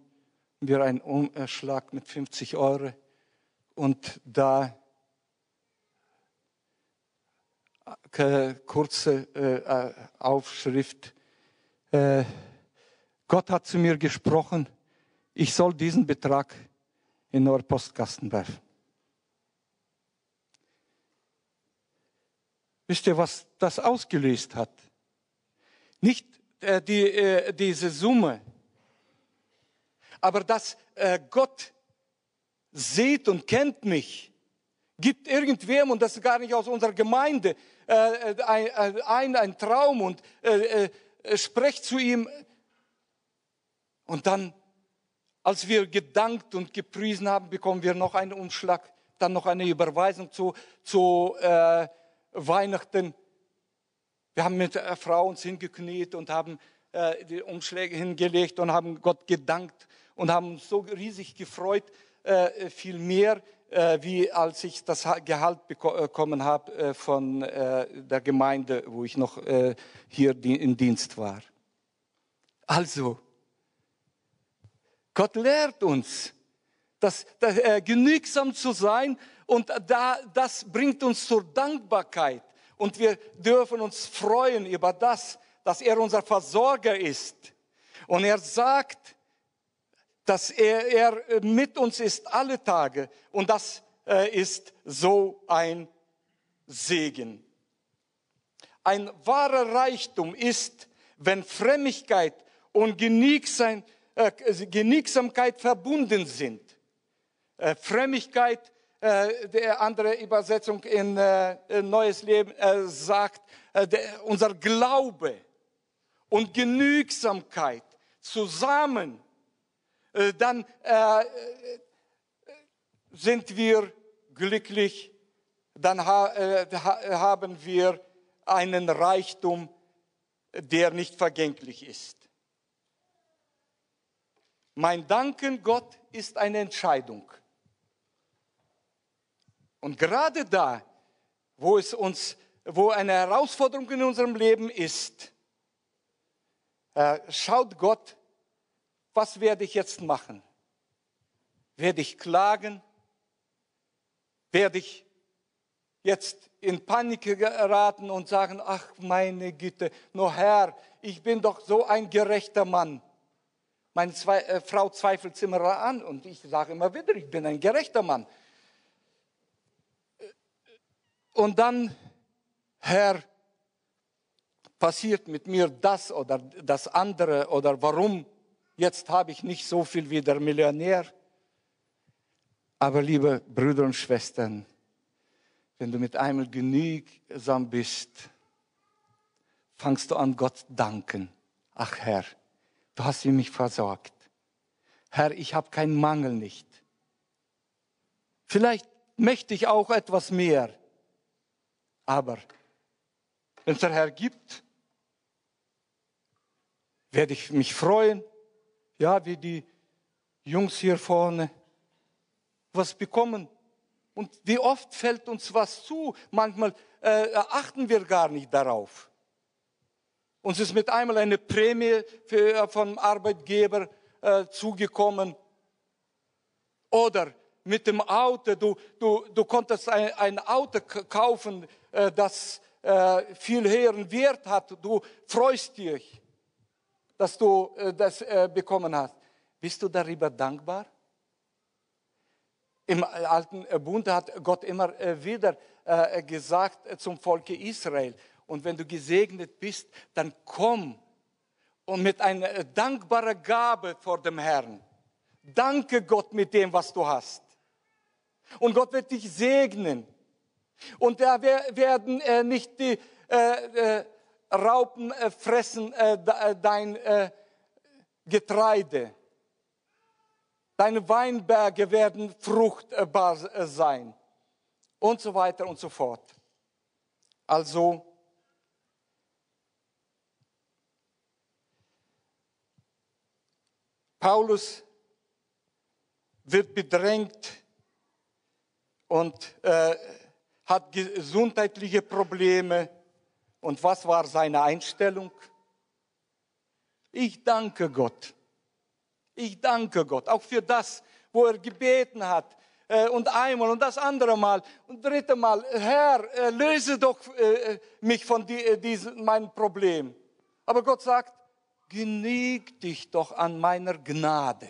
wir einen Umschlag mit 50 Euro und da äh, kurze äh, Aufschrift. Äh, Gott hat zu mir gesprochen, ich soll diesen Betrag in eure Postkasten werfen. Wisst ihr, was das ausgelöst hat? Nicht äh, die, äh, diese Summe, aber dass äh, Gott sieht und kennt mich, gibt irgendwem, und das ist gar nicht aus unserer Gemeinde, äh, äh, ein, ein, ein, Traum und äh, sprecht zu ihm. Und dann, als wir gedankt und gepriesen haben, bekommen wir noch einen Umschlag, dann noch eine Überweisung zu, zu äh, Weihnachten. Wir haben mit der Frau uns hingekniet und haben äh, die Umschläge hingelegt und haben Gott gedankt und haben uns so riesig gefreut, äh, viel mehr, äh, wie als ich das Gehalt bekommen habe äh, von äh, der Gemeinde, wo ich noch äh, hier im Dienst war. Also, Gott lehrt uns, dass, dass genügsam zu sein und da, das bringt uns zur Dankbarkeit. Und wir dürfen uns freuen über das, dass er unser Versorger ist. Und er sagt, dass er, er mit uns ist alle Tage. Und das äh, ist so ein Segen. Ein wahrer Reichtum ist, wenn Frömmigkeit und äh, Genügsamkeit verbunden sind. Äh, Frömmigkeit äh, der andere Übersetzung in äh, Neues Leben äh, sagt, äh, der, unser Glaube und Genügsamkeit zusammen, äh, dann äh, sind wir glücklich, dann ha haben wir einen Reichtum, der nicht vergänglich ist. Mein Danken Gott ist eine Entscheidung. Und gerade da, wo es uns, wo eine Herausforderung in unserem Leben ist, äh, schaut Gott, was werde ich jetzt machen? Werde ich klagen? Werde ich jetzt in Panik geraten und sagen, ach meine Güte, nur Herr, ich bin doch so ein gerechter Mann. Meine zwei, äh, Frau zweifelt immer an und ich sage immer wieder, ich bin ein gerechter Mann. Und dann, Herr, passiert mit mir das oder das andere oder warum jetzt habe ich nicht so viel wie der Millionär. Aber liebe Brüder und Schwestern, wenn du mit einmal genügsam bist, fangst du an Gott danken. Ach Herr, du hast mich versorgt. Herr, ich habe keinen Mangel nicht. Vielleicht möchte ich auch etwas mehr. Aber wenn es der Herr gibt, werde ich mich freuen, ja, wie die Jungs hier vorne was bekommen. Und wie oft fällt uns was zu? Manchmal äh, achten wir gar nicht darauf. Uns ist mit einmal eine Prämie für, äh, vom Arbeitgeber äh, zugekommen. Oder mit dem Auto, du, du, du konntest ein, ein Auto kaufen, das äh, viel höheren Wert hat. Du freust dich, dass du äh, das äh, bekommen hast. Bist du darüber dankbar? Im alten Bund hat Gott immer äh, wieder äh, gesagt zum Volke Israel, und wenn du gesegnet bist, dann komm und mit einer äh, dankbaren Gabe vor dem Herrn. Danke Gott mit dem, was du hast. Und Gott wird dich segnen. Und da werden äh, nicht die äh, äh, Raupen fressen dein Getreide. Deine Weinberge werden fruchtbar sein. Und so weiter und so fort. Also, Paulus wird bedrängt und äh, hat gesundheitliche Probleme. Und was war seine Einstellung? Ich danke Gott. Ich danke Gott, auch für das, wo er gebeten hat. Äh, und einmal und das andere Mal und dritte Mal. Herr, äh, löse doch äh, mich von meinem Problem. Aber Gott sagt, genüg dich doch an meiner Gnade.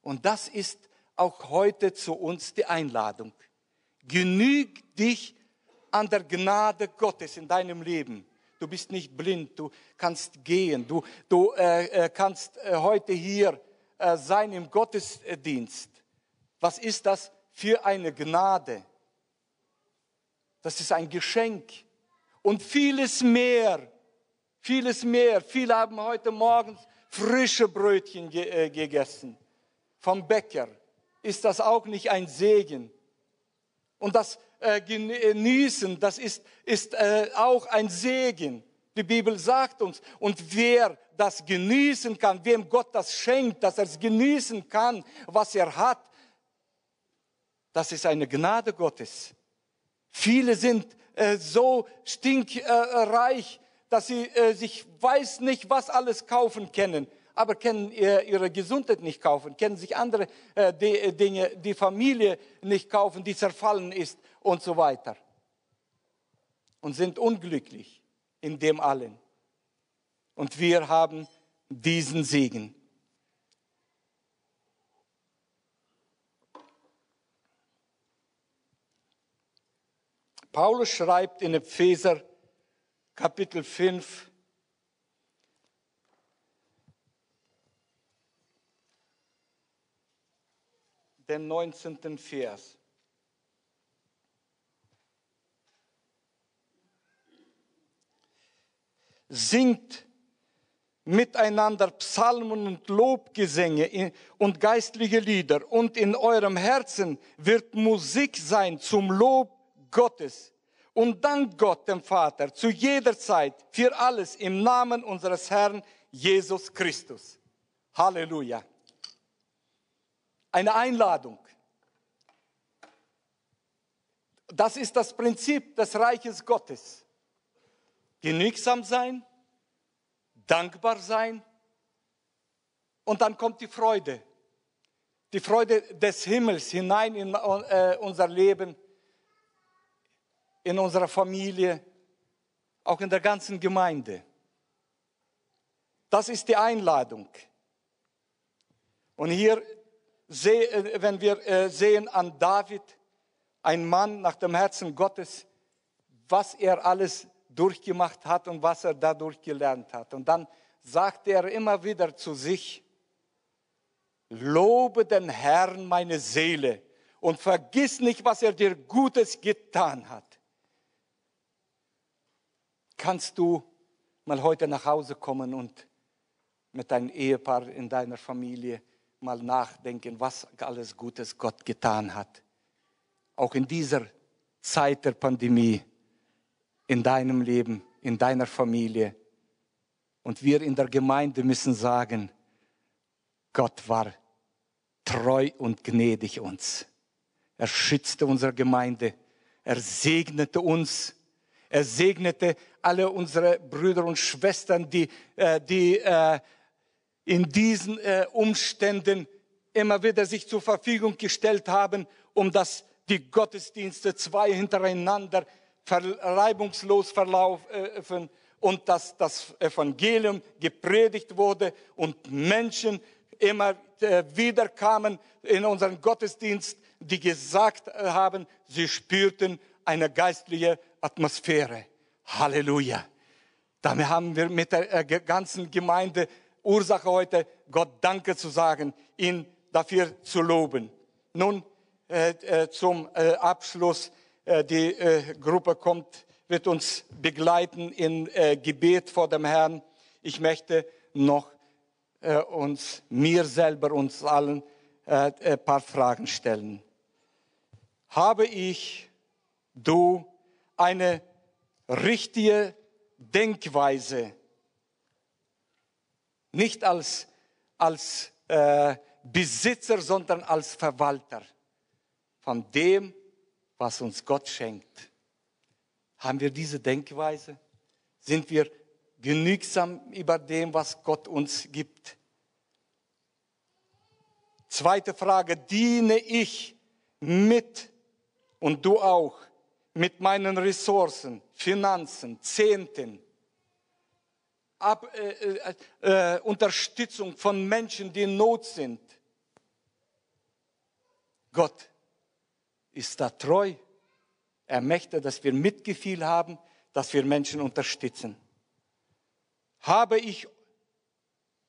Und das ist auch heute zu uns die Einladung. Genüg dich an der Gnade Gottes in deinem Leben. Du bist nicht blind, du kannst gehen, du, du äh, äh kannst äh, heute hier äh, sein im Gottesdienst. Was ist das für eine Gnade? Das ist ein Geschenk und vieles mehr vieles mehr. Viele haben heute Morgen frische Brötchen ge äh, gegessen vom Bäcker. Ist das auch nicht ein Segen? Und das äh, Genießen, das ist, ist äh, auch ein Segen. Die Bibel sagt uns, und wer das genießen kann, wem Gott das schenkt, dass er es genießen kann, was er hat, das ist eine Gnade Gottes. Viele sind äh, so stinkreich, dass sie äh, sich weiß nicht, was alles kaufen können, aber können ihre Gesundheit nicht kaufen, können sich andere äh, äh, Dinge, die Familie nicht kaufen, die zerfallen ist und so weiter. Und sind unglücklich in dem allen. Und wir haben diesen Segen. Paulus schreibt in Epheser Kapitel 5. Den 19. Vers. Singt miteinander Psalmen und Lobgesänge und geistliche Lieder und in eurem Herzen wird Musik sein zum Lob Gottes und dankt Gott, dem Vater, zu jeder Zeit für alles im Namen unseres Herrn Jesus Christus. Halleluja. Eine Einladung. Das ist das Prinzip des Reiches Gottes. Genügsam sein, dankbar sein und dann kommt die Freude. Die Freude des Himmels hinein in äh, unser Leben in unserer Familie, auch in der ganzen Gemeinde. Das ist die Einladung. Und hier, wenn wir äh, sehen an David, ein Mann nach dem Herzen Gottes, was er alles durchgemacht hat und was er dadurch gelernt hat. Und dann sagte er immer wieder zu sich, lobe den Herrn meine Seele und vergiss nicht, was er dir Gutes getan hat kannst du mal heute nach Hause kommen und mit deinem Ehepaar in deiner Familie mal nachdenken, was alles Gutes Gott getan hat auch in dieser Zeit der Pandemie, in deinem Leben, in deiner Familie. Und wir in der Gemeinde müssen sagen, Gott war treu und gnädig uns. Er schützte unsere Gemeinde. Er segnete uns. Er segnete alle unsere Brüder und Schwestern, die, äh, die äh, in diesen äh, Umständen immer wieder sich zur Verfügung gestellt haben, um dass die Gottesdienste zwei hintereinander reibungslos verlaufen und dass das Evangelium gepredigt wurde und Menschen immer wieder kamen in unseren Gottesdienst, die gesagt haben, sie spürten eine geistliche Atmosphäre. Halleluja. Damit haben wir mit der ganzen Gemeinde Ursache heute, Gott Danke zu sagen, ihn dafür zu loben. Nun äh, äh, zum äh, Abschluss. Äh, die äh, Gruppe kommt, wird uns begleiten in äh, Gebet vor dem Herrn. Ich möchte noch uns, mir selber, uns allen ein paar Fragen stellen. Habe ich, du, eine richtige Denkweise nicht als, als äh, Besitzer, sondern als Verwalter von dem, was uns Gott schenkt. Haben wir diese Denkweise? Sind wir genügsam über dem, was Gott uns gibt? Zweite Frage, diene ich mit und du auch mit meinen Ressourcen, Finanzen, Zehnten, Ab, äh, äh, äh, Unterstützung von Menschen, die in Not sind. Gott ist da treu. Er möchte, dass wir Mitgefühl haben, dass wir Menschen unterstützen. Habe ich,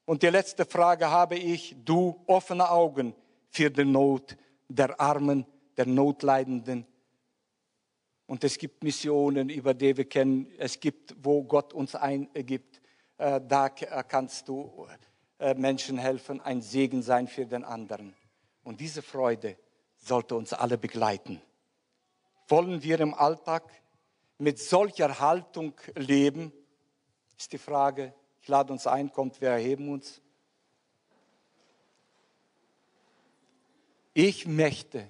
und die letzte Frage, habe ich, du, offene Augen für die Not der Armen, der Notleidenden? Und es gibt Missionen, über die wir kennen. Es gibt, wo Gott uns eingibt. Äh, da äh, kannst du äh, Menschen helfen, ein Segen sein für den anderen. Und diese Freude sollte uns alle begleiten. Wollen wir im Alltag mit solcher Haltung leben? Ist die Frage. Ich lade uns ein, kommt, wir erheben uns. Ich möchte,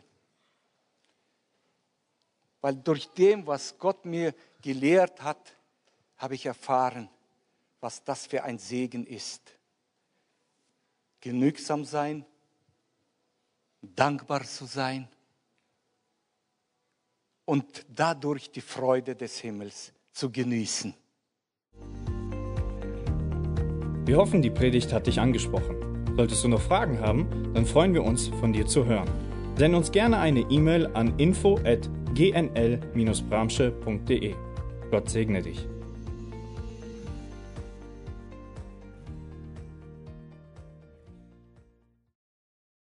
weil durch dem, was Gott mir gelehrt hat, habe ich erfahren, was das für ein Segen ist. Genügsam sein, dankbar zu sein und dadurch die Freude des Himmels zu genießen. Wir hoffen, die Predigt hat dich angesprochen. Solltest du noch Fragen haben, dann freuen wir uns, von dir zu hören. Send uns gerne eine E-Mail an info@gnl-bramsche.de. Gott segne dich.